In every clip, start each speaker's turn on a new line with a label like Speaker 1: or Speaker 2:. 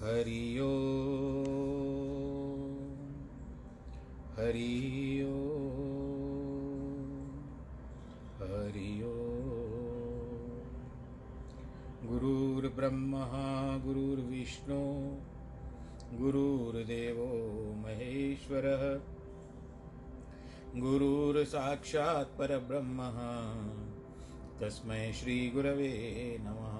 Speaker 1: हरि ओ हरि ओ हरि ओ गुरुर्ब्रह्मा, गुरुर्विष्णु, गुरुर्देवो महेश्वरः, गुरुर्साक्षात् परब्रह्मः। तस्मै श्रीगुरवे नमः।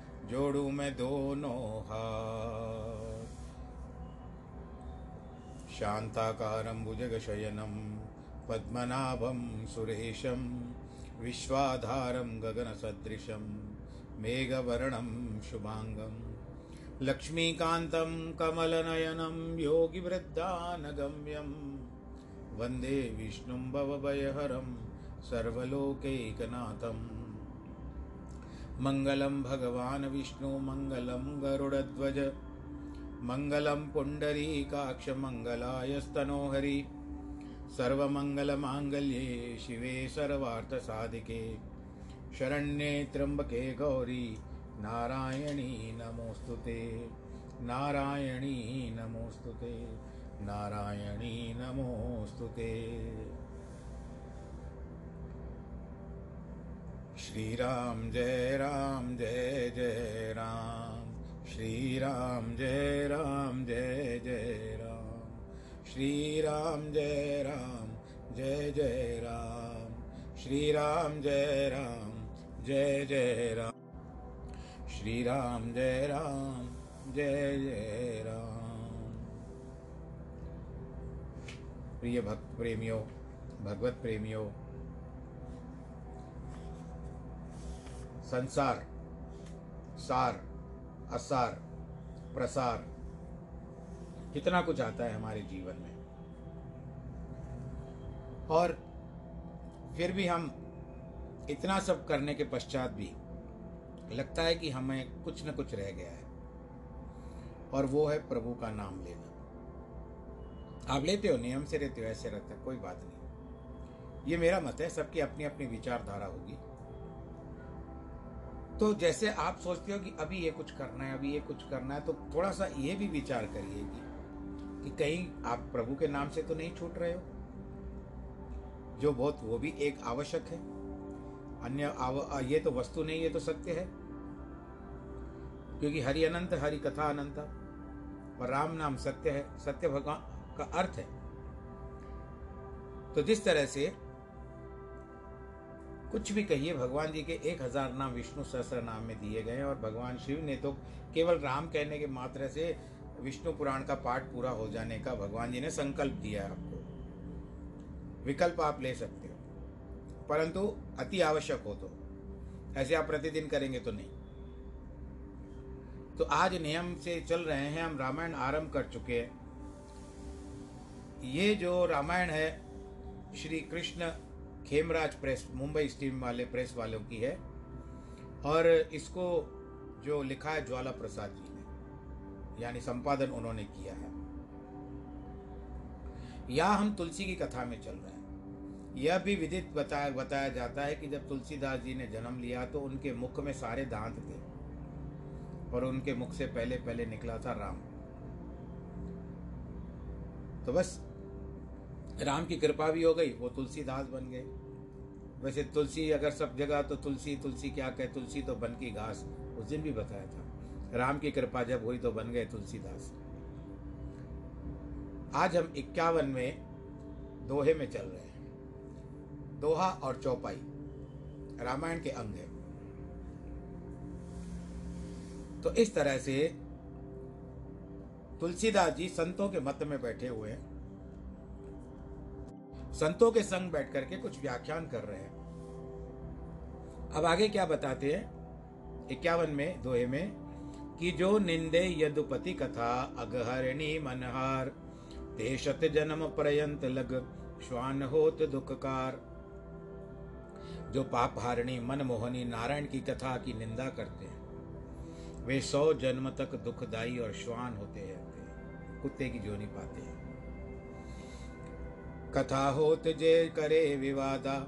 Speaker 1: जोड़ू मैं दोनों हाथ। शान्ताकारं भुजगशयनं, पद्मनाभं सुरेशं, विश्वाधारं गगनसदृशं, मेघवर्णं शुभाङ्गं। लक्ष्मीकान्तं कमलनयनं, योगिवृद्धानगम्यं। वंदे विष्णुं भवभयहरं, सर्वलोकैकनाथम्। मङ्गलं भगवान् विष्णु मङ्गलं गरुडध्वज मङ्गलं पुण्डरीकाक्षमङ्गलाय स्तनोहरि सर्वमङ्गलमाङ्गल्ये शिवे सर्वार्थसाधिके शरण्ये त्र्यम्बके गौरी नारायणी नमोऽस्तु ते नारायणी नमोऽस्तु ते नारायणी नमोऽस्तु ते श्रीराम जय राम जय जय राम। श्री राम जय राम जय जय राम। श्री राम जय राम जय जय राम। श्री राम जय राम जय जय राम। श्री राम जय राम जय जय राम। प्रिय भक्त प्रेमियों, भगवत प्रेमियों संसार, सार, असार, प्रसार, कितना कुछ आता है हमारे जीवन में। और फिर भी हम इतना सब करने के पश्चात भी लगता है कि हमें कुछ न कुछ रह गया है, और वो है प्रभु का नाम लेना। आप लेते हो, नियम से रहते हो, ऐसे रहते हो, कोई बात नहीं। ये मेरा मत है, सबकी अपनी अपनी विचारधारा होगी। तो जैसे आप सोचते हो कि अभी ये कुछ करना है अभी ये कुछ करना है तो थोड़ा सा ये भी विचार करिए कि, कि कहीं आप प्रभु के नाम से तो नहीं छूट रहे हो। जो बहुत वो भी एक आवश्यक है। अन्य आव, ये तो वस्तु नहीं ये तो सत्य है। क्योंकि हरि अनंत हरि कथा अनंत और राम नाम सत्य है सत्य भगवान का अर्थ है। तो जिस तरह से कुछ भी कहिए, भगवान जी के एक हज़ार नाम विष्णु सहस्र नाम में दिए गए और भगवान शिव ने तो केवल राम कहने के मात्र से विष्णु पुराण का पाठ पूरा हो जाने का भगवान जी ने संकल्प दिया है आपको। विकल्प आप ले सकते हो, परंतु अति आवश्यक हो तो। ऐसे आप प्रतिदिन करेंगे तो नहीं। तो आज नियम से चल रहे हैं, हम रामायण आरंभ कर चुके हैं। ये जो रामायण है, श्री कृष्ण खेमराज प्रेस, मुंबई स्टीम वाले, प्रेस वालों की है। और इसको जो लिखा है ज्वाला प्रसाद जी ने, यानी संपादन उन्होंने किया है। यहाँ हम तुलसी की कथा में चल रहे हैं। यह भी विदित बताया बताया जाता है कि जब तुलसीदास जी ने जन्म लिया तो उनके मुख में सारे दांत थे। और उनके मुख से पहले पहले निकला था राम। तो बस राम की कृपा भी हो गई, वो तुलसीदास बन गए। वैसे तुलसी अगर सब जगह तो तुलसी तुलसी क्या कहे, तुलसी तो बन की घास, उस दिन भी बताया था। राम की कृपा जब हुई तो बन गए तुलसीदास। आज हम इक्यावन में दोहे में चल रहे हैं। दोहा और चौपाई, रामायण के अंग है। तो इस तरह से तुलसीदास जी संतों के मत में बैठे हुए हैं। संतों के संग बैठ करके कुछ व्याख्यान कर रहे हैं। अब आगे क्या बताते हैं? इक्यावन में, दोहे में, कि जो निंदे यदुपति कथा, अगहरणी मनहार ते शत जन्म पर्यंत लग, श्वान होत दुखकार। जो पाप हारणी मनमोहनी नारायण की कथा की निंदा करते हैं, वे सौ जन्म तक दुखदाई और श्वान होते रहते हैं। कुत्ते की जोनी पाते हैं। कथा होत जे करे विवादा,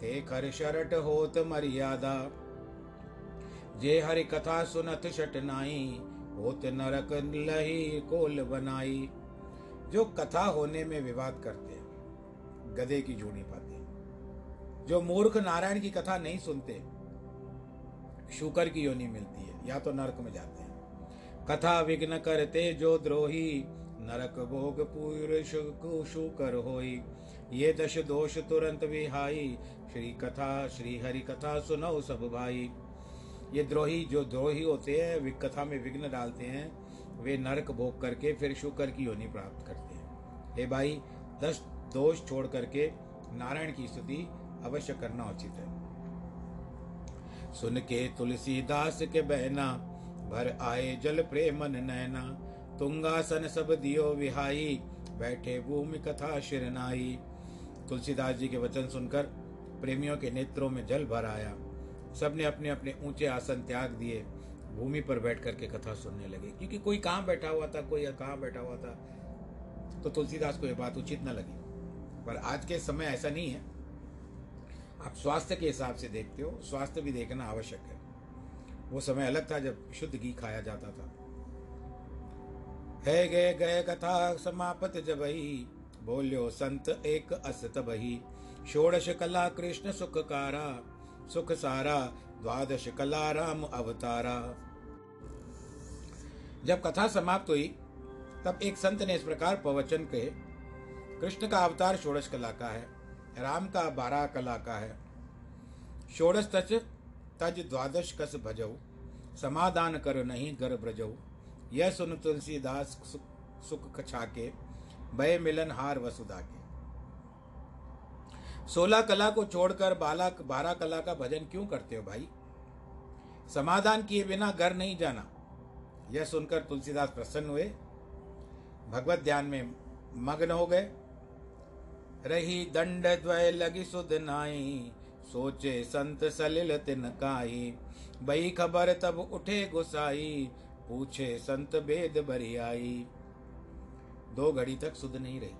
Speaker 1: ते खर शरट होत मर्यादा। जे हरि कथा सुनत शट नाई, होत नरक लही कोल बनाई। जो कथा होने में विवाद करते हैं गधे की जोड़ी पाते। जो मूर्ख नारायण की कथा नहीं सुनते, शुकर की योनि मिलती है, या तो नरक में जाते हैं। कथा विघ्न करते जो द्रोही नरक भोग पूर शुकर होई। ये दश दोष तुरंत विहाई। श्री कथा श्री हरि कथा सुनो सब भाई। ये द्रोही, जो द्रोही होते हैं कथा में विघ्न डालते हैं। वे नरक भोग करके फिर शुकर की योनि प्राप्त करते हैं। हे भाई, दस दोष छोड़ करके नारायण की स्तुति अवश्य करना उचित है। सुन के तुलसीदास के बहना भर आए जल प्रेमन नैना। तुंगासन सब दियो विहाई, बैठे भूमि कथा शिरनाई तुलसीदास जी के वचन सुनकर प्रेमियों के नेत्रों में जल भर आया। सबने अपने अपने ऊँचे आसन त्याग दिए। भूमि पर बैठ करके कथा सुनने लगे, क्योंकि कोई कहाँ बैठा हुआ था, कोई कहाँ बैठा हुआ था? तो तुलसीदास को यह बात उचित न लगी। पर आज के समय ऐसा नहीं है। आप स्वास्थ्य के हिसाब से देखते हो, स्वास्थ्य भी देखना आवश्यक है। वो समय अलग था जब शुद्ध घी खाया जाता था। है गए गए कथा समापत जब ही बोल्यो, संत एक असत बही षोड़श कला कृष्ण सुख कारा, सुख सारा द्वादश कला राम अवतारा। जब कथा समाप्त हुई, तब एक संत ने इस प्रकार प्रवचन के कृष्ण का अवतार षोड़श कला का है, राम का बारह कला का है। षोड़श तज तज द्वादश कस भजऊ, समाधान कर नहीं गर ब्रजऊ यह सुन तुलसीदास सुख छाके भय मिलन हार वसुधा के सोलह कला को छोड़कर बालक बारह कला का भजन क्यों करते हो भाई? समाधान किए बिना घर नहीं जाना। यह सुनकर तुलसीदास प्रसन्न हुए। भगवत ध्यान में मग्न हो गए। रही दंड द्वय लगी सुध नाई, सोचे संत सलिल तिन काई। बई खबर तब उठे गुसाई पूछे, संत भेद बरियाई दो घड़ी तक सुध नहीं रही।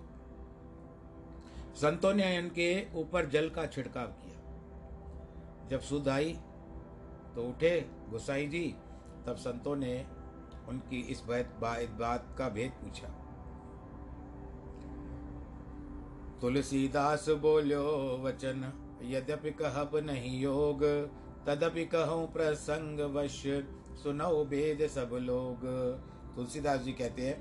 Speaker 1: संतों ने इनके ऊपर जल का छिड़काव किया। जब सुध आई तो उठे गुसाई जी, तब संतों ने उनकी इस बात का भेद पूछा। तुलसीदास बोलो, वचन, यद्यपि कहब नहीं योग, तदपि कहूँ प्रसंग वश सुनो भेद सब लोग। तुलसीदास जी कहते हैं,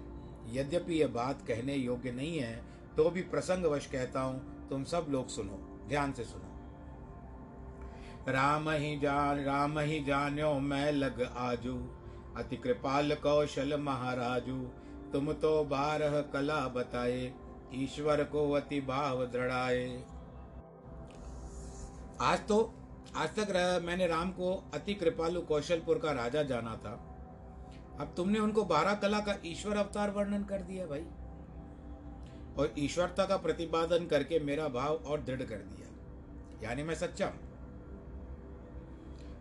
Speaker 1: यद्यपि यह बात कहने योग्य नहीं है तो भी प्रसंग वश कहता हूँ, तुम सब लोग सुनो, ध्यान से सुनो। राम ही जान, राम ही जान्यो मैं लग आजू, अति कृपाल कौशल महाराजू, तुम तो बारह कला बताए, ईश्वर को अति भाव दृढ़ाए। आज तो आज तक मैंने राम को अति कृपालु कौशलपुर का राजा जाना था। अब तुमने उनको बारह कला का ईश्वर अवतार वर्णन कर दिया भाई। और ईश्वरता का प्रतिपादन करके मेरा भाव और दृढ़ कर दिया। यानी मैं सच्चा हूँ।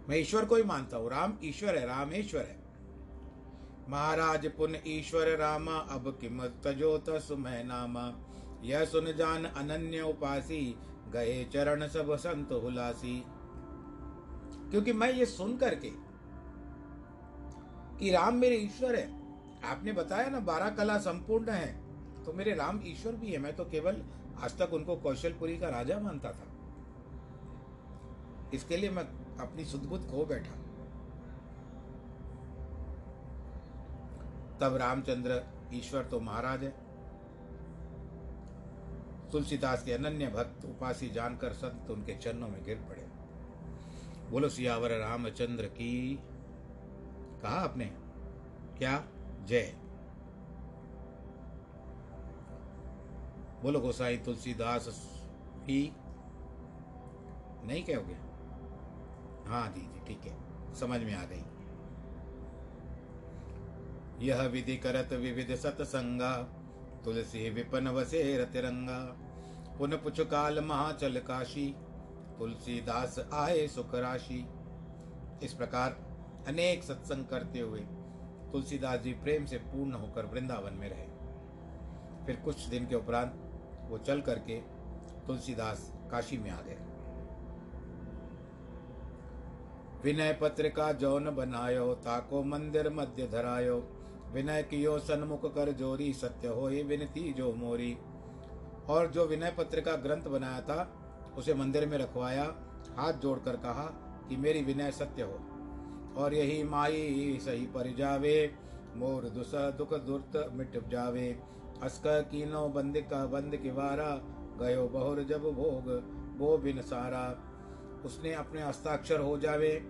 Speaker 1: मैं ईश्वर को ही मानता हूँ। राम ईश्वर है, रामेश्वर है। महाराज पुन ईश्वर रामा, अब किम तजो नामा। यह सुन जान अनन्य उपासी, गए चरण सब संत हुलासी। क्योंकि मैं ये सुन करके कि राम मेरे ईश्वर है। आपने बताया ना, बारह कला संपूर्ण है तो मेरे राम ईश्वर भी है। मैं तो केवल आज तक उनको कौशलपुरी का राजा मानता था। इसके लिए मैं अपनी सुदबुद खो बैठा। तब रामचंद्र, ईश्वर तो महाराज है। तुलसीदास के अनन्य भक्त, उपासी जानकर संत उनके चरणों में गिर पड़े। बोलो, सियावर रामचंद्र की कहा आपने? क्या? जय। बोलो, गोसाई तुलसीदास की नहीं कहोगे? हाँ जी जी, ठीक है, समझ में आ गई। यह विधि करत विविध सतसंगा, तुलसी विपन वसे रतिरंगा पुन पुछ काल महाचल काशी तुलसीदास आए सुख राशि। इस प्रकार अनेक सत्संग करते हुए तुलसीदास जी प्रेम से पूर्ण होकर वृंदावन में रहे। फिर कुछ दिन के उपरांत वो चल करके तुलसीदास काशी में आ गए। विनय पत्रिका जौन बनायो, ताको मंदिर मध्य धरायो। विनय कियो सन्मुख कर जोरी, सत्य हो ये विनती जो मोरी। और जो विनय पत्रिका ग्रंथ बनाया था उसे मंदिर में रखवाया, हाथ जोड़कर कहा कि मेरी विनय सत्य हो। और यही माई सही पर जावे, मोर दुस दुख दुर्त मिट जावे। अस्क कीनो बंद का बंद किवारा, गयो बहुर जब भोग वो बिन सारा। उसने अपने हस्ताक्षर हो जावे,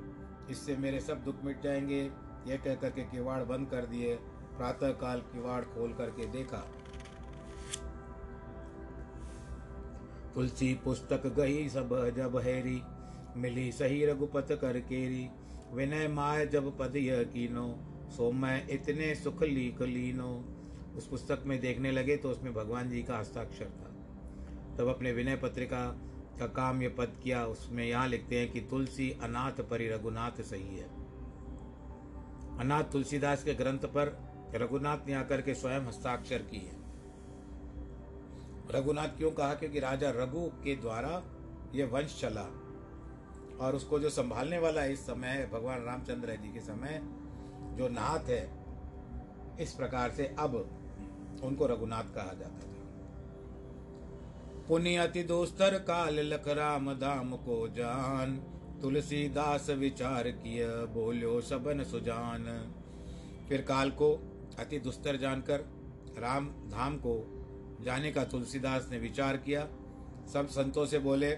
Speaker 1: इससे मेरे सब दुख मिट जाएँगे। यह कह करके किवाड़ बंद कर दिए प्रातः काल किवाड़ खोल करके देखा। तुलसी पुस्तक गही सब जब हैरी, मिली सही रघुपत कर केरी। विनय माय जब पद यह कीनो सो मैं इतने सुख लीक लीनो। उस पुस्तक में देखने लगे तो उसमें भगवान जी का हस्ताक्षर था। तब अपने विनय पत्रिका का काम ये पद किया। उसमें यहाँ लिखते हैं कि तुलसी अनाथ परि रघुनाथ सही है। अनाथ तुलसीदास के ग्रंथ पर रघुनाथ ने आकर के स्वयं हस्ताक्षर की है रघुनाथ क्यों कहा? क्योंकि राजा रघु के द्वारा ये वंश चला। और उसको जो संभालने वाला इस समय भगवान रामचंद्र जी के समय जो नाथ है, इस प्रकार से अब उनको रघुनाथ कहा जाता था। पुण्य अति दोस्तर काल लख राम धाम को जान, तुलसीदास विचार किय, बोलो सबन सुजान। फिर काल को अति दुस्तर जानकर राम धाम को जाने का तुलसीदास ने विचार किया। सब संतों से बोले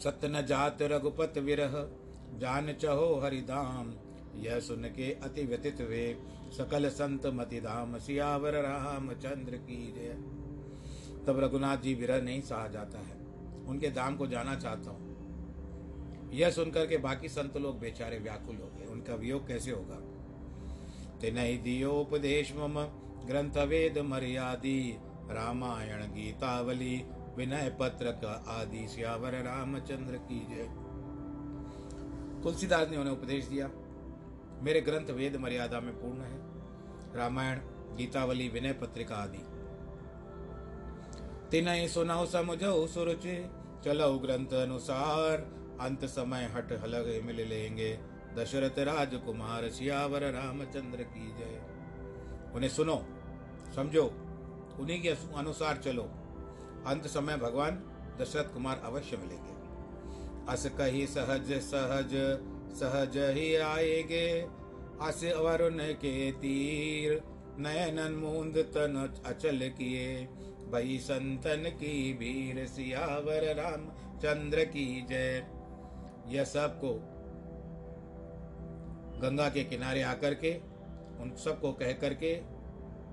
Speaker 1: सत्य न जात रघुपत विरह, जान चहो हरिधाम यह सुन के अति व्यतीत वे सकल संत मति धाम सियावर राम, चंद्र की जय। तब रघुनाथ जी विरह नहीं सहा जाता है। उनके धाम को जाना चाहता हूँ। यह सुनकर के बाकी संत लोग बेचारे व्याकुल हो गए। उनका वियोग कैसे होगा? तेनहि दियोपदेश मम ग्रंथ वेद मर्यादी रामायण गीतावली विनय पत्र का आदि, श्यावर रामचंद्र की जय। तुलसीदास ने उन्हें उपदेश दिया, मेरे ग्रंथ वेद मर्यादा में पूर्ण है, रामायण, गीतावली विनय पत्रिका आदि। तिनय सुनाओ समझो सुरुचि, चलो ग्रंथ अनुसार, अंत समय हट हलग मिल लेंगे। दशरथ राजकुमार सियावर रामचंद्र की जय। उन्हें सुनो, समझो, उन्हीं के अनुसार चलो। अंत समय भगवान दशरथ कुमार अवश्य मिलेंगे। अस कही सहज सहज सहज ही आएगे। अस वरुण के तीर नयनन मूंद तन अचल किए। भई संतन की भीर सियावर राम चंद्र की जय। यह सबको गंगा के किनारे आकर के उन सबको कह करके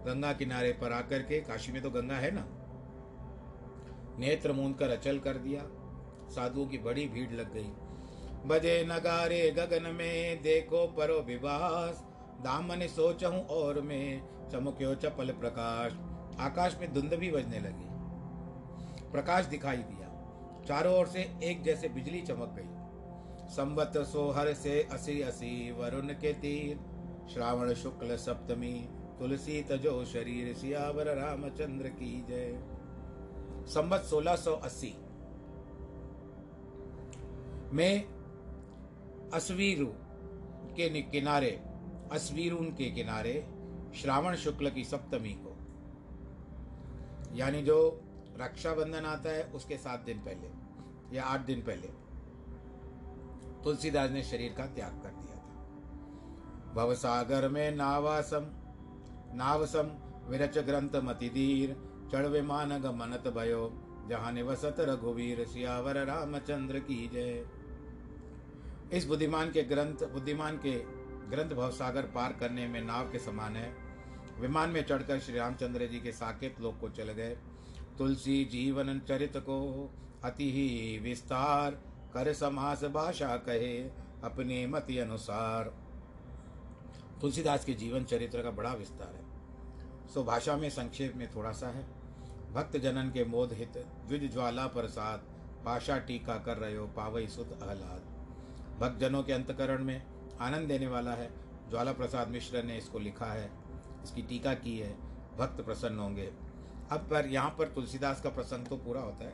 Speaker 1: गंगा किनारे पर आकर के, काशी में तो गंगा है ना? नेत्र मूंद कर अचल कर दिया। साधुओं की बड़ी भीड़ लग गई। बजे नगारे गगन में देखो परो विवास। दामन सोचहूं और में चमक्यो चपल प्रकाश। आकाश में धुंध भी बजने लगी। प्रकाश दिखाई दिया। चारों ओर से एक जैसे बिजली चमक गई। संवत सोहर से असी असी वरुण के तीर। श्रावण शुक्ल सप्तमी, तुलसी तजो शरीर, सियावर रामचंद्र की जय। संवत 1680 में अस्वीरु के किनारे अस्वीरुन के किनारे श्रावण शुक्ल की सप्तमी को, यानी जो रक्षाबंधन आता है, उसके सात दिन पहले, या आठ दिन पहले, तुलसीदास ने शरीर का त्याग कर भवसागर में नावासम नावसम विरच ग्रंथ मतिधीर चढ़ विमान गमनत भयो, जहाँ निवसत रघुवीर सियावर रामचंद्र की जय। इस बुद्धिमान के ग्रंथ, बुद्धिमान के ग्रंथ भवसागर पार करने में नाव के समान है। विमान में चढ़कर श्री रामचंद्र जी के साकेत लोक को चल गए। तुलसी जीवन चरित को अति ही विस्तार, कर समास भाषा कहे अपने मति अनुसार। तुलसीदास के जीवन चरित्र का बड़ा विस्तार है। सो भाषा में संक्षेप में थोड़ा सा है। भक्त जनन के मोद हित, द्विज ज्वाला प्रसाद पाशा टीका कर रहे हो, पावई सुध आह्लाद। भक्त जनों के अंतकरण में आनंद देने वाला है। ज्वाला प्रसाद मिश्र ने इसको लिखा है, इसकी टीका की है, भक्त प्रसन्न होंगे। अब पर यहाँ पर तुलसीदास का प्रसंग तो पूरा होता है।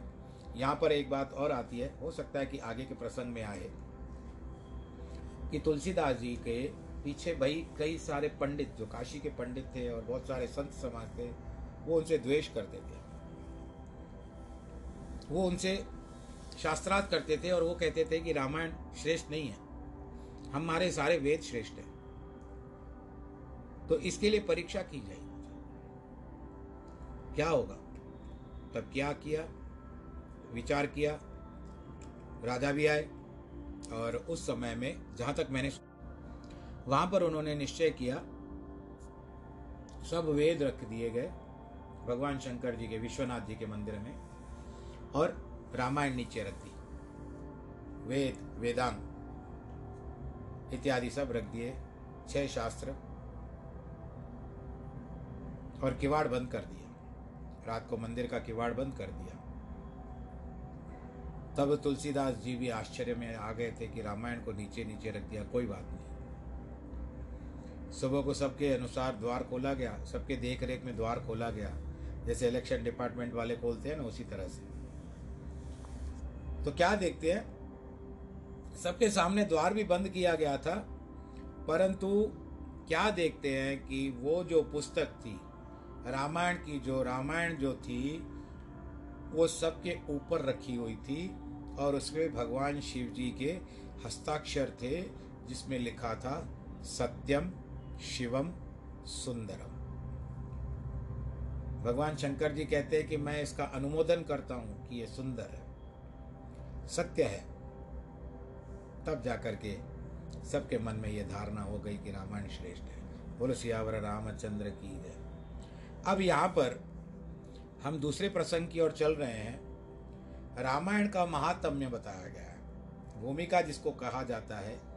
Speaker 1: यहाँ पर एक बात और आती है, हो सकता है कि आगे के प्रसंग में आए। कि तुलसीदास जी के पीछे भाई कई सारे पंडित जो काशी के पंडित थे और बहुत सारे संत समाज थे, वो उनसे द्वेष करते थे। वो उनसे शास्त्रार्थ करते थे और वो कहते थे कि रामायण श्रेष्ठ नहीं है। हमारे सारे वेद श्रेष्ठ हैं। तो इसके लिए परीक्षा की जाएगी क्या होगा? तब क्या किया? विचार किया। राजा भी आए और उस समय में जहाँ तक मैंने वहाँ पर उन्होंने निश्चय किया, सब वेद रख दिए गए, भगवान शंकर जी के, विश्वनाथ जी के मंदिर में, और रामायण नीचे रख दी, वेद, वेदांग, इत्यादि सब रख दिए, छह शास्त्र, और किवाड़ बंद कर दिया। रात को मंदिर का किवाड़ बंद कर दिया। तब तुलसीदास जी भी आश्चर्य में आ गए थे कि रामायण को नीचे नीचे रख दिया, कोई बात नहीं। सुबह को सबके अनुसार द्वार खोला गया, सबके देख रेख में द्वार खोला गया। जैसे इलेक्शन डिपार्टमेंट वाले खोलते हैं ना, उसी तरह से। तो क्या देखते हैं? सबके सामने द्वार भी बंद किया गया था, परंतु क्या देखते हैं कि वो जो पुस्तक थी, रामायण की जो, रामायण जो थी, वो सबके ऊपर रखी हुई थी और उसमें भगवान शिव जी के हस्ताक्षर थे, जिसमें लिखा था, सत्यम शिवम सुंदरम। भगवान शंकर जी कहते हैं कि मैं इसका अनुमोदन करता हूँ कि यह सुंदर है, सत्य है। तब जाकर के सबके मन में यह धारणा हो गई कि रामायण श्रेष्ठ है। बोलो, सियावर रामचंद्र की जय अब यहाँ पर हम दूसरे प्रसंग की ओर चल रहे हैं। रामायण का महात्म्य बताया गया है। भूमिका जिसको कहा जाता है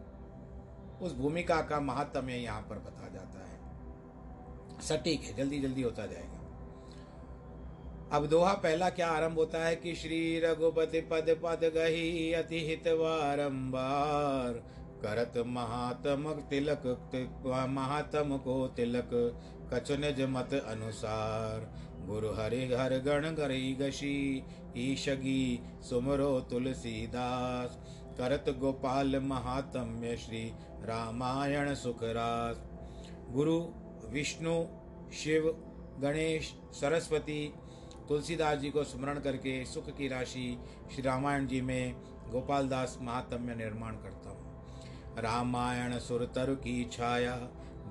Speaker 1: उस भूमिका का महात्म्य यहाँ पर बता जाता है। सटीक है, जल्दी जल्दी होता जाएगा। अब दोहा पहला क्या आरंभ होता है कि श्री रघुपति पद पद गही अति हित बारंबार करत महात्म तिलक, महात्म को तिलक, कछ निज मत अनुसार। गुरु हरि हर गण गरी गशी, ईशगी सुमरो तुलसीदास। करत गोपाल महात्म्य श्री रामायण सुखरास गुरु, विष्णु, शिव, गणेश, सरस्वती, तुलसीदास जी को स्मरण करके सुख की राशि श्री रामायण जी में गोपाल दास महात्म्य निर्माण करता हूँ। रामायण सुरतर की छाया,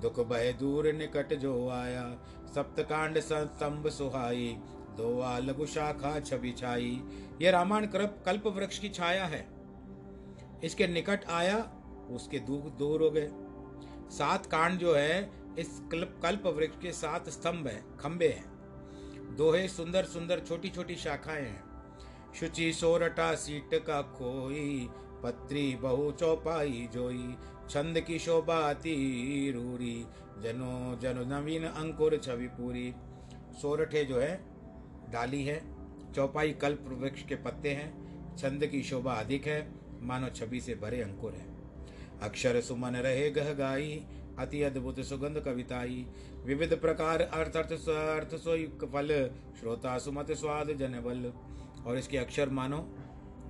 Speaker 1: दुख भय दूर निकट जो आया, सप्तकांड स्तंभ सुहाई, दो लघु शाखा छवि छाई। यह रामायण कल्प वृक्ष की छाया है। इसके निकट आया, उसके दूर दूर हो गए। सात कांड जो है, इस कल्प कल्प वृक्ष के सात स्तंभ है खंबे हैं। दोहे सुंदर सुंदर छोटी छोटी शाखाएँ हैं। शुचि सोरटा सीट का खोई, पत्री बहु चौपाई जोई, छंद की शोभा रूरी, जनो जनो नवीन अंकुर छवि पूरी। सोरठे जो है, डाली है, चौपाई कल्प वृक्ष के पत्ते हैं, छंद की शोभा अधिक है मानो छवि से भरे अंकुर है। अक्षर सुमन रहे गह गाई, अति अद्भुत सुगंध कविताई। विविध प्रकार, अर्थ अर्थ अर्थ सोयुक्त फल, श्रोता सुमत, स्वाद जन बल और इसके अक्षर मानो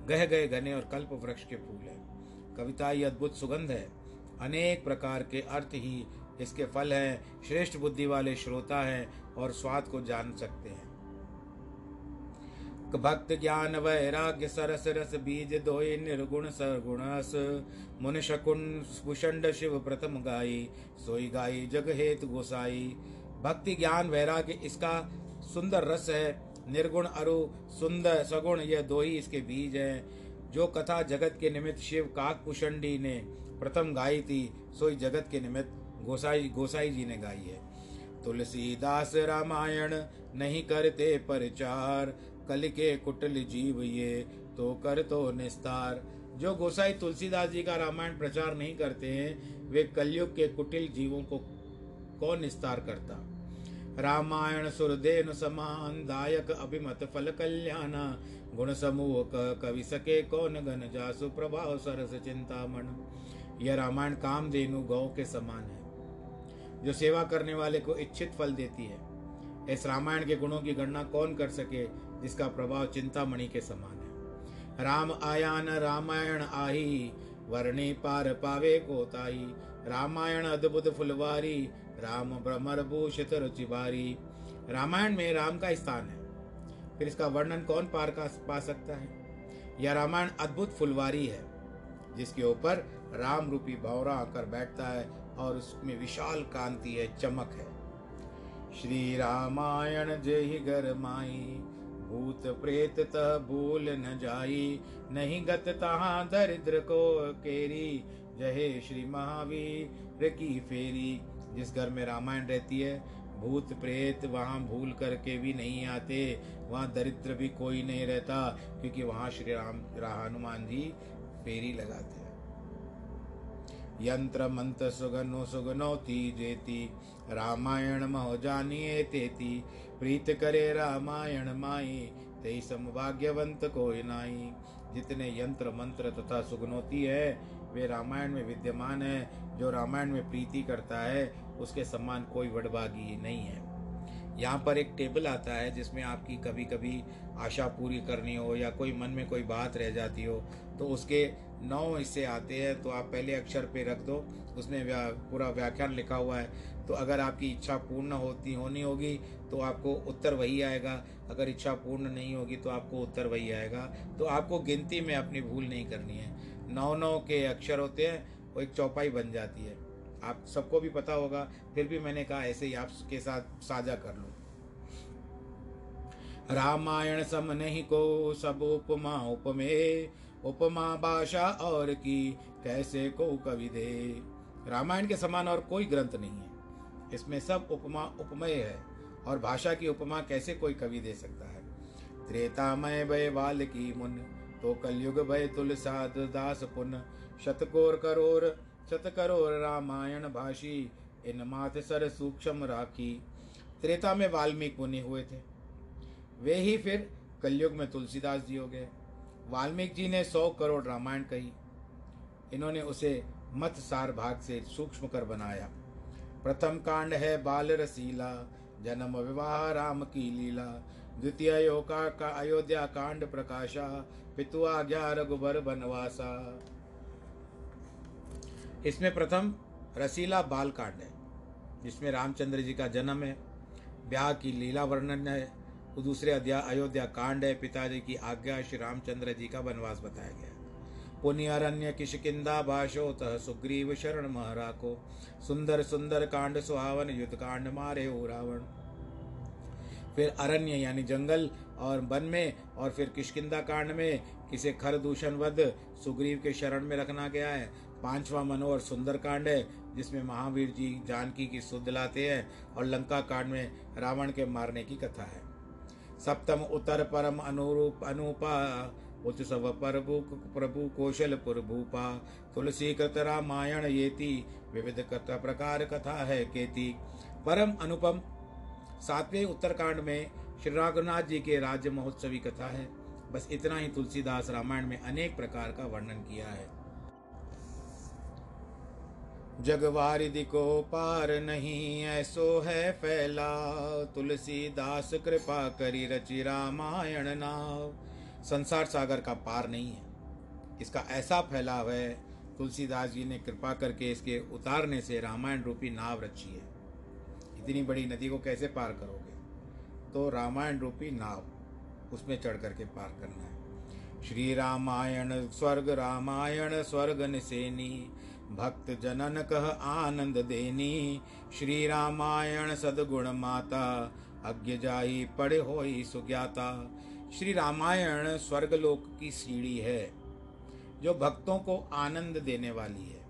Speaker 1: गह गए घने और कल्प वृक्ष के फूल है। कविता कविताई अद्भुत सुगंध है। अनेक प्रकार के अर्थ ही इसके फल हैं। श्रेष्ठ बुद्धि वाले श्रोता हैं और स्वाद को जान सकते हैं। भक्त ज्ञान वैराग्य सरस रस बीज दोय निर्गुण सरगुणस। मुन शकुन भूषंड शिव प्रथम गाई, सोई गाई जग हेतु गोसाई। भक्ति ज्ञान वैराग्य इसका सुंदर रस है। निर्गुण अरु सुंदर सगुण यह दो ही इसके बीज हैं। जो कथा जगत के निमित्त शिव काक कुशंडी ने प्रथम गाई थी, सोई जगत के निमित्त गोसाई गोसाई जी ने गाई है। तुलसीदास रामायण नहीं करते परचार। कल के कुटल जीव ये तो कर तो निस्तार। जो गोसाई तुलसीदास जी का रामायण प्रचार नहीं करते हैं, वे कलयुग के कुटिल जीवों को कौन निस्तार करता? रामायण सुरदेन समान दायक अभिमत फल कल्याण। गुण समूह कवि सके कौन गन जासु प्रभाव सरस चिंता मन यह रामायण काम देनु गौ के समान है, जो सेवा करने वाले को इच्छित फल देती है। इस रामायण के गुणों की गणना कौन कर सके? जिसका प्रभाव चिंतामणि के समान है। राम आया न रामायण आही, वर्णी पार पावे कोताई रामायण अद्भुत फुलवारी, राम भ्रमर भूषित रुचिबारी रामायण में राम का स्थान है। फिर इसका वर्णन कौन पार का पा सकता है? यह रामायण अद्भुत फुलवारी है, जिसके ऊपर राम रूपी भौरा आकर बैठता है और उसमें विशाल कांति है, चमक है। श्री रामायण जय ही घर माई। भूत प्रेत तह भूल न जाई, नहीं गत तहा दरिद्र को केरी जहे श्री महावीर की फेरी, जिस घर में रामायण रहती है, भूत प्रेत वहाँ भूल करके भी नहीं आते, वहाँ दरिद्र भी कोई नहीं रहता, क्योंकि वहाँ श्री राम हनुमान जी फेरी लगाते हैं। यंत्र मंत्र सुगनो सुगनोती जेती रामायण महो जानिए तेती प्रीत करे रामायण माई ते सम भाग्यवंत कोई नाई जितने यंत्र मंत्र तथा सुगनोती है वे रामायण में विद्यमान है। जो रामायण में प्रीति करता है उसके समान कोई वडभागी नहीं है। यहाँ पर एक टेबल आता है जिसमें आपकी कभी कभी आशा पूरी करनी हो या कोई मन में कोई बात रह जाती हो तो उसके नौ हिस्से आते हैं तो आप पहले अक्षर पे रख दो। उसमें व्या, पूरा व्याख्यान लिखा हुआ है। तो अगर आपकी इच्छा पूर्ण होती होनी होगी तो आपको उत्तर वही आएगा। अगर इच्छा पूर्ण नहीं होगी तो आपको उत्तर वही आएगा। तो आपको गिनती में अपनी भूल नहीं करनी है। नौ नौ के अक्षर होते हैं, वो एक चौपाई बन जाती है। आप सबको भी पता होगा, फिर भी मैंने कहा ऐसे ही आपके साथ साझा कर लो। रामायण सम नहीं को सब उपमा उपमे, उपमा भाषा और की, कैसे को कवि दे। रामायण के समान और कोई ग्रंथ नहीं है। इसमें सब उपमा उपमय है। और भाषा की उपमा कैसे कोई कवि दे सकता है? त्रेतामय भय वाल की मुन तो कलयुग भय तुलसाद दास पुन। शतकोर करोर, शत करोर रामायण भाषी, इन मात सर सूक्ष्म राखी। त्रेता में वाल्मीकि मुनि हुए थे। वे ही फिर कलयुग में तुलसीदास जी हो गए। वाल्मीकि जी ने सौ करोड़ रामायण कही। इन्होंने उसे मत सार भाग से सूक्ष्म कर बनाया। प्रथम कांड है बाल रसीला जन्म विवाह राम की लीला, द्वितीय योका का अयोध्या कांड प्रकाशा, पितु आज्ञा रघुबर बनवासा। इसमें प्रथम रसीला बाल कांड है, जिसमें रामचंद्र जी का जन्म है, ब्याह की लीला वर्णन है दूसरे अध्याय अयोध्या कांड है, पिताजी की आज्ञा श्री रामचंद्र जी का वनवास बताया गया पुण्य अरण्य किशकिंदा भाषो तह सुग्रीव शरण महरा को सुंदर सुंदर कांड सुहावन, युद्ध कांड मारे हो रावण। फिर अरण्य यानी जंगल और वन में और फिर किशकिंदा कांड में किसे खर दूषण वध, सुग्रीव के शरण में रखना गया है? पांचवा मनोहर सुंदर कांड है, जिसमें महावीर जी जानकी की सुध लाते हैं और लंका कांड में रावण के मारने की कथा है। सप्तम उत्तर परम अनुरूप, अनुपा उत्सव प्रभु प्रभु कौशलपुर भूपा तुलसी कृत रामायण येति, विविध कथा प्रकार कथा है केति। परम अनुपम, सातवें उत्तरकांड में श्री रघुनाथ जी के राज्य महोत्सवी कथा है। बस इतना ही तुलसीदास रामायण में अनेक प्रकार का वर्णन किया है। जगवारिधि को पार नहीं, ऐसो है फैला। तुलसीदास कृपा करी रचि रामायण नाव। संसार सागर का पार नहीं है। इसका ऐसा फैलाव है, तुलसीदास जी ने कृपा करके इसके उतारने से रामायण रूपी नाव रची है। इतनी बड़ी नदी को कैसे पार करोगे? तो रामायण रूपी नाव उसमें चढ़ करके पार करना है। श्री रामायण स्वर्ग रामायण स्वर्ग निसेनी, भक्त जनन कह आनंद देनी। श्री रामायण सदगुण माता, अज्ञ जाही पड़े हो सुज्ञाता। श्री रामायण स्वर्गलोक की सीढ़ी है, जो भक्तों को आनंद देने वाली है।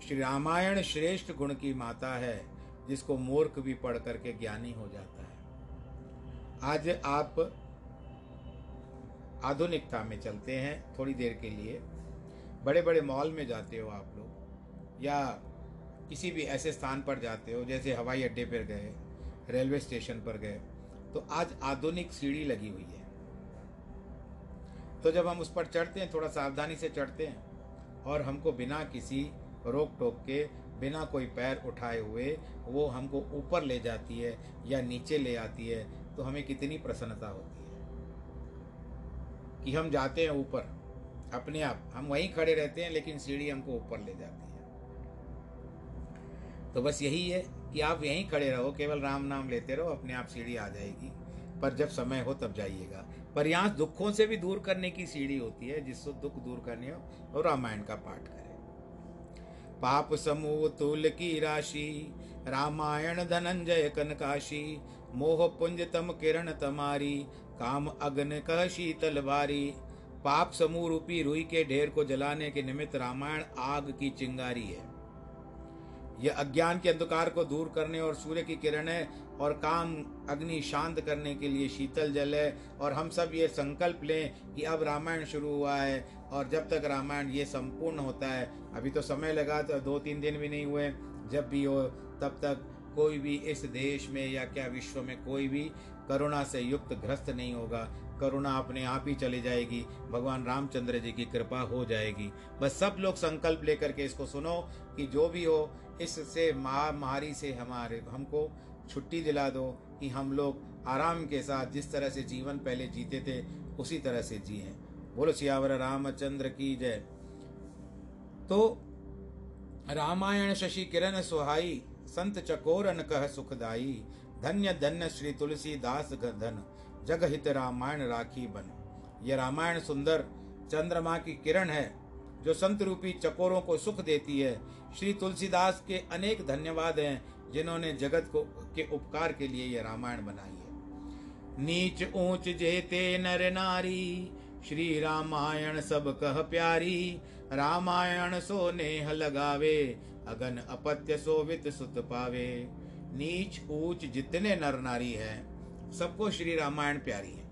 Speaker 1: श्री रामायण श्रेष्ठ गुण की माता है, जिसको मूर्ख भी पढ़ करके ज्ञानी हो जाता है। आज आप आधुनिकता में चलते हैं, थोड़ी देर के लिए। बड़े बड़े मॉल में जाते हो आप लोग, या किसी भी ऐसे स्थान पर जाते हो, जैसे हवाई अड्डे पर गए, रेलवे स्टेशन पर गए तो आज आधुनिक सीढ़ी लगी हुई है। तो जब हम उस पर चढ़ते हैं, थोड़ा सावधानी से चढ़ते हैं और हमको बिना किसी रोक टोक के, बिना कोई पैर उठाए हुए, वो हमको ऊपर ले जाती है या नीचे ले आती है तो हमें कितनी प्रसन्नता होती है। कि हम जाते हैं ऊपर, अपने आप। हम वहीं खड़े रहते हैं, लेकिन सीढ़ी हमको ऊपर ले जाती है। तो बस यही है कि आप यहीं खड़े रहो, केवल राम नाम लेते रहो, अपने आप सीढ़ी आ जाएगी। पर जब समय हो, तब जाइएगा। पर यहाँ दुखों से भी दूर करने की सीढ़ी होती है, जिससे दुख दूर करने हो तो रामायण का पाठ करें। पाप समूह तुल की राशि, रामायण धनंजय कनकाशी, मोह पुंज तम किरण तमारी, काम अग्न कह शीतल भारी पाप समूह रूपी रुई के ढेर को जलाने के निमित्त रामायण आग की चिंगारी है। यह अज्ञान के अंधकार को दूर करने और सूर्य की किरणें और काम अग्नि शांत करने के लिए शीतल जल है। और हम सब ये संकल्प लें कि अब रामायण शुरू हुआ है और जब तक रामायण ये संपूर्ण होता है, अभी तो समय लगा तो दो तीन दिन भी नहीं हुए, जब भी हो तब तक कोई भी इस देश में या क्या विश्व में कोई भी करुणा से युक्त ग्रस्त नहीं होगा। करुणा अपने आप ही चली जाएगी, भगवान रामचंद्र जी की कृपा हो जाएगी। बस सब लोग संकल्प लेकर के इसको सुनो कि जो भी हो इससे महामारी से हमारे, हमको छुट्टी दिला दो कि हम लोग आराम के साथ जिस तरह से जीवन पहले जीते थे, उसी तरह से जिए। बोलो, सियावर रामचंद्र की जय। तो रामायण शशि किरण सुहाई, संत चकोरन कह सुखदाई, धन्य धन्य श्री तुलसी दास धन जग हित रामायण राखी बन। यह रामायण सुंदर चंद्रमा की किरण है, जो संत रूपी चकोरों को सुख देती है। श्री तुलसीदास के अनेक धन्यवाद हैं, जिन्होंने जगत को, के उपकार के लिए यह रामायण बनाई है। नीच ऊंच जेते नर नारी, श्री रामायण सब कह प्यारी, रामायण सो नेह लगावे, अगन अपत्य सोवित सुत पावे। नीच ऊंच जितने नर नारी हैं, सबको श्री रामायण प्यारी है।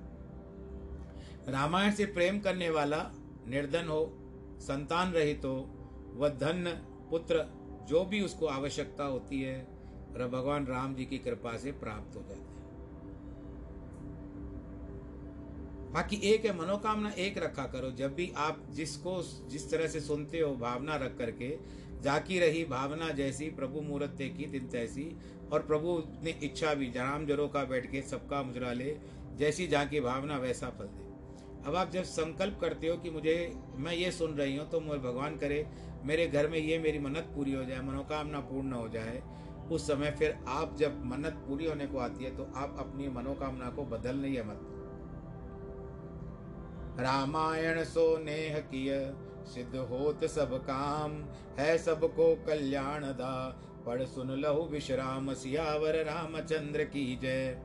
Speaker 1: रामायण से प्रेम करने वाला निर्धन हो, संतान रहित हो, वह धन पुत्र, जो भी उसको आवश्यकता होती है भगवान राम जी की कृपा से प्राप्त हो जाते हैं। बाकी एक है, मनोकामना एक रखा करो। जब भी आप जिसको, जिस तरह से सुनते हो, भावना रख करके, जाकी रही भावना जैसी, प्रभु मूर्त की दिन तैसी, और प्रभु ने इच्छा भी, जराम जरो का बैठ के सबका मुजरा ले, जैसी जाकी भावना, वैसा फल दे। अब आप जब संकल्प करते हो कि मुझे, मैं ये सुन रही हूँ तो मुझे भगवान करे मेरे घर में ये मेरी मन्नत पूरी हो जाए, मनोकामना पूर्ण हो जाए, उस समय फिर आप जब मन्नत पूरी होने को आती है तो आप अपनी मनोकामना को बदल नहीं है मत। रामायण सो नेह किय, सिद्ध होत सब काम, है सबको कल्याण दा। पढ़ सुन लहु विश्राम, सियावर रामचंद्र की जय।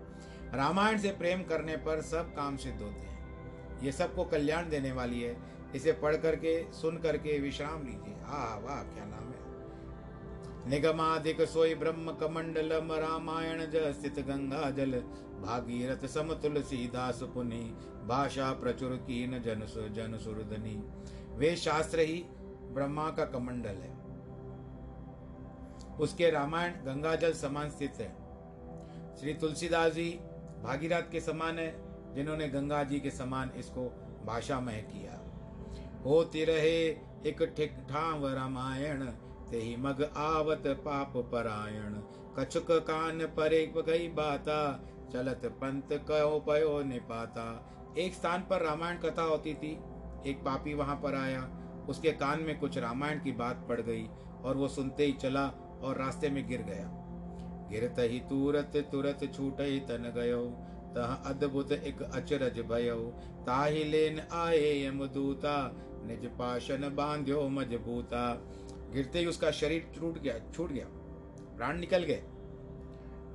Speaker 1: रामायण से प्रेम करने पर सब काम सिद्ध होते हैं। ये सबको कल्याण देने वाली है। इसे पढ़ करके, सुन करके विश्राम लीजिए। आ वाह, क्या नाम है। निगमाधिक सोई ब्रह्म कमंडलम रामायण ज स्थित गंगा जल, भागीरथ सम तुलसी दास पुनि, भाषा प्रचुर कीन जन जन सुरधनी वे शास्त्र ही ब्रह्मा का कमंडल है। उसके रामायण गंगा जल समान स्थित है। श्री तुलसीदास जी भागीरथ के समान है, जिन्होंने गंगा जी के समान इसको भाषामय किया। होती रहे एक ठिक ठाव रामायण ते ही मग आवत पाप परायण। कछुक कान परे गई बाता, चलत पंत कहो पयो निपाता। एक स्थान पर रामायण कथा होती थी, एक पापी वहाँ पर आया। उसके कान में कुछ रामायण की बात पड़ गई और वो सुनते ही चला और रास्ते में गिर गया। गिरत ही तुरत तुरत छूट ही तन गयो, तह अद्भुत एक अचरज भयो। ताहि लेन आए यमदूता निज पाशन बांध्यो मजबूता। गिरते ही उसका शरीर टूट गया, छूट गया। प्राण निकल गए।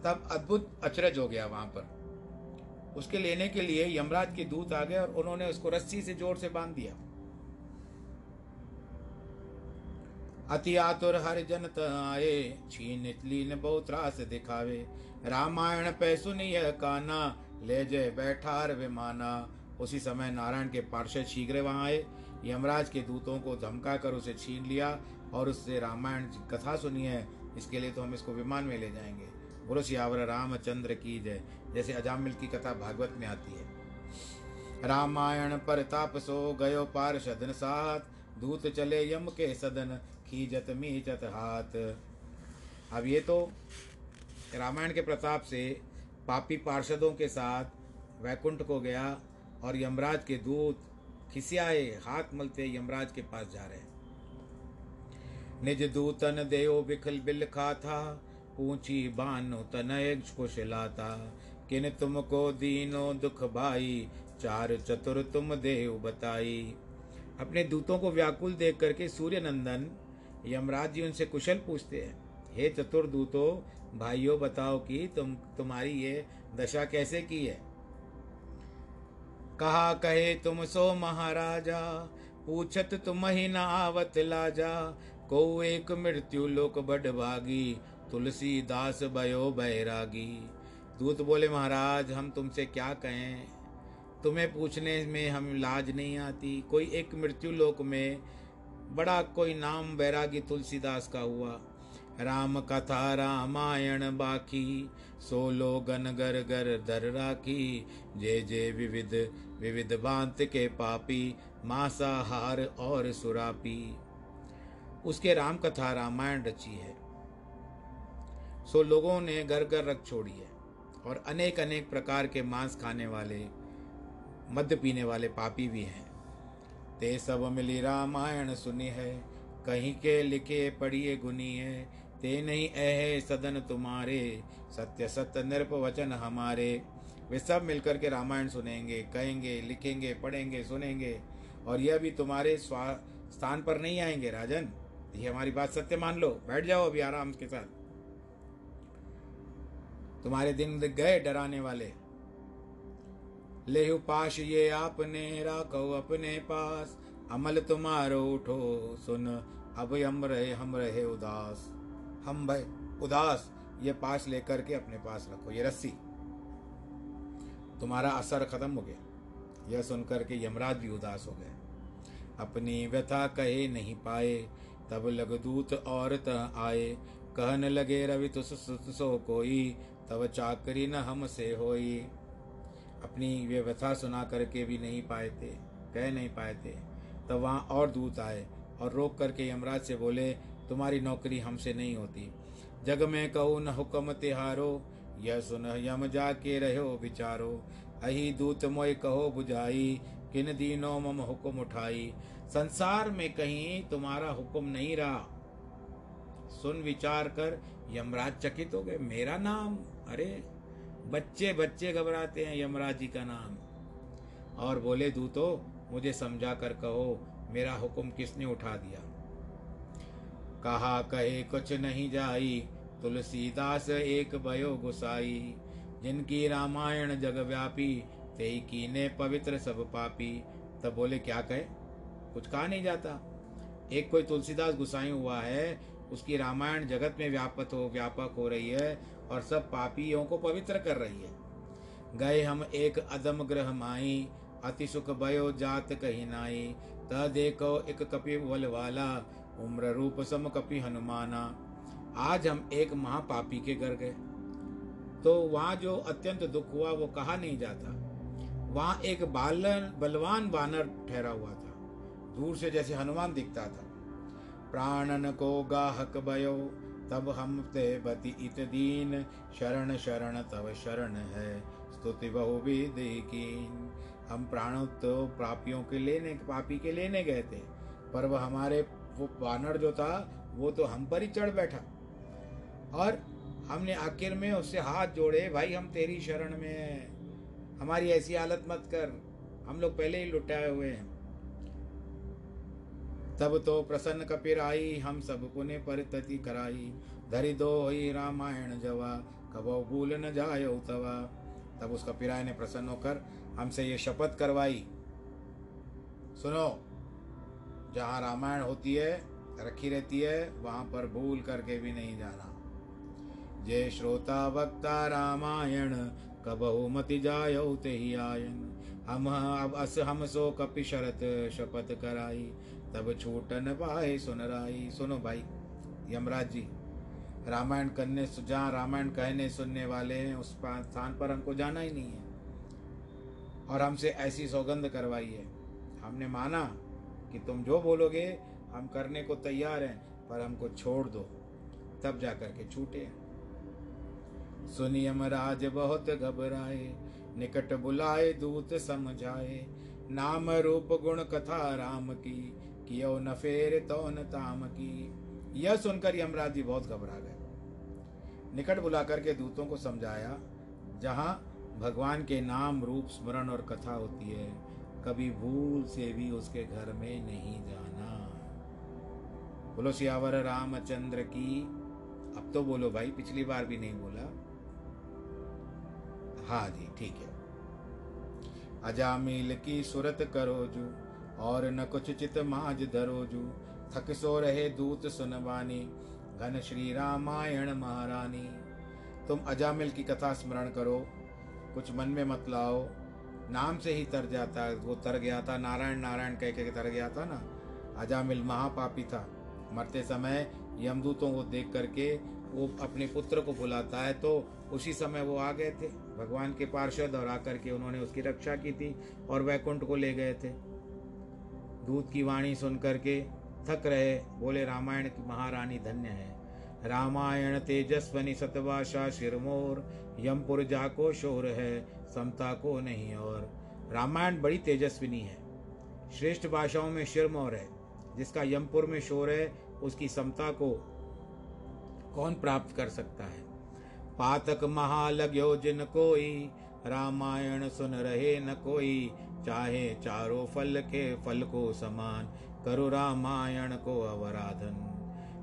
Speaker 1: तब अद्भुत अचरज हो गया वहाँ पर। उसके लेने के लिए यमराज के दूत आ गए और उन्होंने उसको रस्सी से ज़ोर से बाँध दिया। अति आतुर हर जन आए, छीन लीन बहुत त्रास दिखावे। रामायण पे सुनिय काना ले जय बैठार विमाना। उसी समय नारायण के पार्षद शीघ्र वहाँ आए। यमराज के दूतों को धमका कर उसे छीन लिया और उससे रामायण कथा सुनी है। इसके लिए तो हम इसको विमान में ले जाएँगे। गुरु सियावर रामचंद्र की जय। जैसे अजामिल की कथा भागवत में आती है। रामायण पर ताप सो गयो पार्षदन साथ। दूत चले यम के सदन, खीजत मीचत हाथ। अब ये तो रामायण के प्रताप से पापी पार्षदों के साथ वैकुंठ को गया और यमराज के दूत खिसियाए, हाथ मलते यमराज के पास जा रहे। निज दूतन देव बिखल बिल खा था पूछी बानो तनय कुशलाता किन तुमको दीनो दुख भाई, चार चतुर तुम देव बताई। अपने दूतों को व्याकुल देख करके सूर्य नंदन यमराज जी उनसे कुशल पूछते हैं, हे चतुर दूतो, भाइयों, बताओ कि तुम, तुम्हारी ये दशा कैसे की है? कहा कहे तुम सो महाराजा, पूछत तुम ही न आवत लाजा। को एक मृत्यु लोक बड़ भागी, तुलसी दास भयो बैरागी। दूत बोले, महाराज, हम तुमसे क्या कहें? तुम्हें पूछने में हम लाज नहीं आती। कोई एक मृत्यु लोक में बड़ा कोई नाम बैरागी तुलसीदास का हुआ। राम कथा रामायण बाकी, सोलो गन गर गर दर राखी, जे जे विविध विविध बांत के पापी, मांसाहार और सुरापी। उसके राम कथा रामायण रची है। सो लोगों ने घर घर रख छोड़ी है और अनेक अनेक प्रकार के मांस खाने वाले, मद्य पीने वाले पापी भी हैं। ते सब मिली रामायण सुनी है, कहीं के लिखे पढ़िए गुनी है ते नहीं ऐ सदन तुम्हारे, सत्य सत्य नृप वचन हमारे। वे सब मिलकर के रामायण सुनेंगे, कहेंगे, लिखेंगे, पढ़ेंगे, सुनेंगे, और यह भी तुम्हारे स्थान पर नहीं आएँगे, राजन। ये हमारी बात सत्य मान लो। बैठ जाओ अभी आराम के साथ। तुम्हारे दिन गए डराने वाले। ले पाश ये आपने राखो अपने पास। अमल तुम्हारो उठो, सुन। अब हम रहे हम रहे उदास। हम भाई, उदास, ये पास लेकर के अपने पास रखो, ये रस्सी। तुम्हारा असर खत्म हो गया। यह सुनकर के यमराज भी उदास हो गए। अपनी व्यथा कहे नहीं पाए, तब लघुदूत और आए। कहन लगे, रवि, तुस सो कोई, तब चाकरी न हमसे होई। अपनी वे व्यथा सुना करके भी नहीं पाए थे, कह नहीं पाए थे। तब वहाँ और दूत आए और रोक करके यमराज से बोले तुम्हारी नौकरी हमसे नहीं होती। जग में कहो न हुक्म तिहारो, यह सुन यम जाके रहो विचारो। अही दूत मोय कहो बुझाई, किन दीनों मम हुक्म उठाई। संसार में कहीं तुम्हारा हुक्म नहीं रहा। सुन विचार कर, यमराज चकित हो गए। मेरा नाम? अरे, बच्चे बच्चे घबराते हैं यमराज जी का नाम। और बोले, दूतो, मुझे समझा कर कहो, मेरा हुक्म किसने उठा दिया? कहा, कहे, कुछ नहीं जाई। तुलसीदास एक भयो गुसाई, जिनकी रामायण जग व्यापी ते कीने पवित्र सब पापी। तब बोले, क्या कहे? कुछ कहा नहीं जाता। एक कोई तुलसीदास गुसाई हुआ है, उसकी रामायण जगत में व्यापक हो व्यापक हो रही है और सब पापियों को पवित्र कर रही है। गए हम एक अदम ग्रह माई, अति सुख भयो जात कही नाई। त देखो एक कपि बल वाला उम्र रूप सम कपि हनुमाना। आज हम एक महापापी के घर गए। तो वहाँ जो अत्यंत दुख हुआ, वो कहा नहीं जाता। वहाँ एक बालन, बलवान बानर ठहरा हुआ था। दूर से जैसे हनुमान दिखता था। प्राणन को गाहक भयो तब हम ते बति इत दीन। शरण शरण तब शरण है, स्तुति बहु भी देखीन हम प्राणों तो प्रापियों के लेने, पापी के लेने गए थे। पर वह हमारे वो बानर जो था, वो तो हम पर ही चढ़ बैठा। और हमने आखिर में उससे हाथ जोड़े, भाई, हम तेरी शरण में हैं। हमारी ऐसी हालत मत कर। हम लोग पहले ही लुटाए हुए हैं। तब तो प्रसन्न कपिर आई, हम सब पुण्य परितति कराई। धरि दो ही रामायण जवा, कबो भूल न जाय तवा। तब उस कपिराय ने प्रसन्न होकर हमसे ये शपथ करवाई। सुनो जहाँ रामायण होती है, रखी रहती है, वहाँ पर भूल करके भी नहीं जाना। जय श्रोता वक्ता रामायण, कबहु मति जायो ते ही आयन। हम अब अस हम सो कपि शरत शपथ कराई। तब छूट न पाए सुन राई। सुनो भाई, यमराज जी, रामायण करने जहाँ रामायण कहने सुनने वाले हैं, उस स्थान पर हमको जाना ही नहीं है। और हमसे ऐसी सौगंध करवाई है। हमने माना कि तुम जो बोलोगे, हम करने को तैयार हैं, पर हमको छोड़ दो। तब जा कर के छूटे। सुनियम राज बहुत घबराए, निकट बुलाए, दूत समझाए। नाम रूप गुण कथा राम की, कियो न फेर तो न ताम की। यह सुनकर यमराज जी बहुत घबरा गए। निकट बुला करके दूतों को समझाया, जहाँ भगवान के नाम रूप, स्मरण और कथा होती है कभी भूल से भी उसके घर में नहीं जाना। बोलो, सियावर रामचंद्र की, अब तो बोलो भाई, पिछली बार भी नहीं बोला। हाँ जी, ठीक है। अजामिल की सुरत करो जू, और न कुछ चित माज धरो जू। थक सो रहे दूत सुनवानी, घन श्री रामायण महारानी। तुम अजामिल की कथा स्मरण करो, कुछ मन में मत लाओ नाम से ही तर जाता, वो तर गया था, नारायण नारायण कह के तर गया था ना। अजामिल महापापी था। मरते समय यमदूतों को देख करके वो अपने पुत्र को बुलाता है तो उसी समय वो आ गए थे। भगवान के पार्षद और आकर के उन्होंने उसकी रक्षा की थी और वैकुंठ को ले गए थे। दूध की वाणी सुन करके थक रहे, बोले, रामायण की महारानी धन्य है। रामायण तेजस्वनी सतवाशा शिरमोर, यमपुर जाको शोर है। समता को नहीं, और रामायण बड़ी तेजस्विनी है। श्रेष्ठ भाषाओं में शिरमोर है। जिसका यमपुर में शोर है, उसकी समता को कौन प्राप्त कर सकता है? पातक महालग्यो जिन कोई, रामायण सुन रहे न कोई। चाहे चारों फल के फल को समान करो रामायण को अवराधन।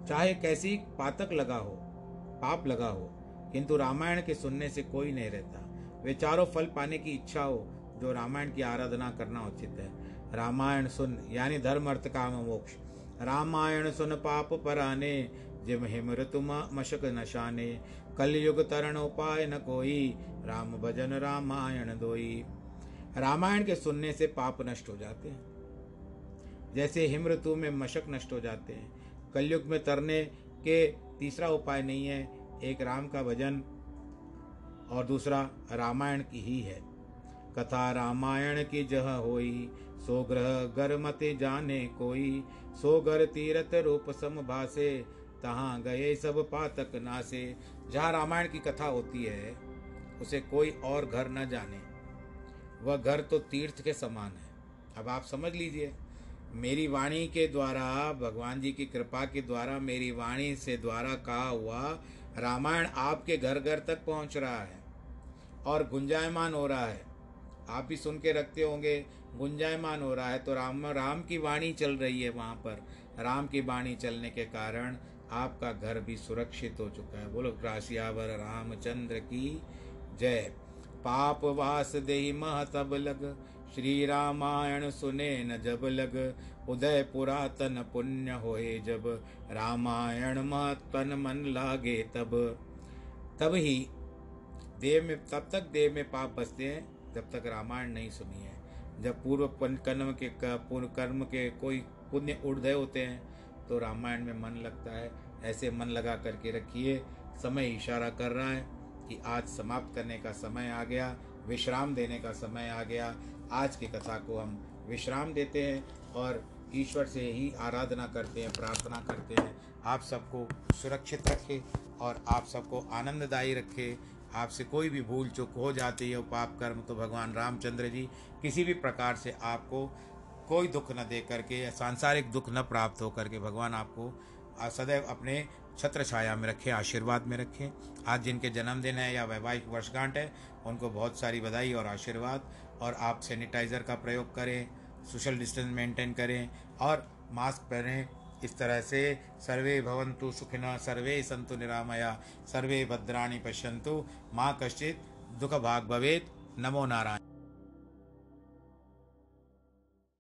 Speaker 1: चाहे कैसी पातक लगा हो, पाप लगा हो, किंतु रामायण के सुनने से कोई नहीं रहता। वे चारों फल पाने की इच्छा हो, जो रामायण की आराधना करना उचित है। रामायण सुन, यानी धर्म अर्थ काम मोक्ष। रामायण सुन पाप पराने, जिम हिम ऋतुमा मशक नशाने कलयुग तरण उपाय न कोई, राम भजन रामायण दोई। रामायण के सुनने से पाप नष्ट हो जाते हैं। जैसे हिम ऋतु में मशक नष्ट हो जाते हैं। कलयुग में तरने के तीसरा उपाय नहीं है। एक राम का भजन और दूसरा रामायण की ही है। कथा रामायण की जह होई सो ग्रह गर मते जाने कोई सो गर तीरथ रूप सम भासे, तहाँ गए सब पातक नासे। जहाँ रामायण की कथा होती है, उसे कोई और घर न जाने। वह घर तो तीर्थ के समान है। अब आप समझ लीजिए, मेरी वाणी के द्वारा, भगवान जी की कृपा के द्वारा, मेरी वाणी से द्वारा कहा हुआ रामायण आपके घर घर तक पहुँच रहा है। और गुंजायमान हो रहा है। आप भी सुन के रखते होंगे, गुंजायमान हो रहा है। तो राम राम की वाणी चल रही है वहाँ पर। राम की वाणी चलने के कारण आपका घर भी सुरक्षित हो चुका है। बोलो राशियावर रामचंद्र की जय। पाप वास दे मह तब लग। श्री रामायण सुने न जब लग। उदय पुरातन पुण्य होए जब। रामायण महत्वन मन लागे तब। तब ही देह में, तब तक देह में पाप बसते हैं, जब तक रामायण नहीं सुनी है। जब पूर्व कर्म के पूर्व कर्म के कोई पुण्य उड़दय होते हैं तो रामायण में मन लगता है, ऐसे मन लगा करके रखिए। समय इशारा कर रहा है कि आज समाप्त करने का समय आ गया, विश्राम देने का समय आ गया। आज की कथा को हम विश्राम देते हैं और ईश्वर से ही आराधना करते हैं, प्रार्थना करते हैं। आप सबको सुरक्षित रखे और आप सबको आनंददायी रखे। आपसे कोई भी भूल चूक हो जाती है पाप कर्म तो भगवान रामचंद्र जी किसी भी प्रकार से आपको कोई दुख न दे करके या सांसारिक दुख न प्राप्त हो करके भगवान आपको सदैव अपने छत्र छाया में रखें, आशीर्वाद में रखें। आज जिनके जन्मदिन है या वैवाहिक वर्षगांठ है, उनको बहुत सारी बधाई और आशीर्वाद और आप सैनिटाइज़र का प्रयोग करें, सोशल डिस्टेंस मेंटेन करें और मास्क पहनें। इस तरह से सर्वे भवन्तु सुखिन, सर्वे संतु निरामया, सर्वे भद्राणी पश्यन्तु। माँ कश्चित दुख भाग भवेत्। नमो नारायण।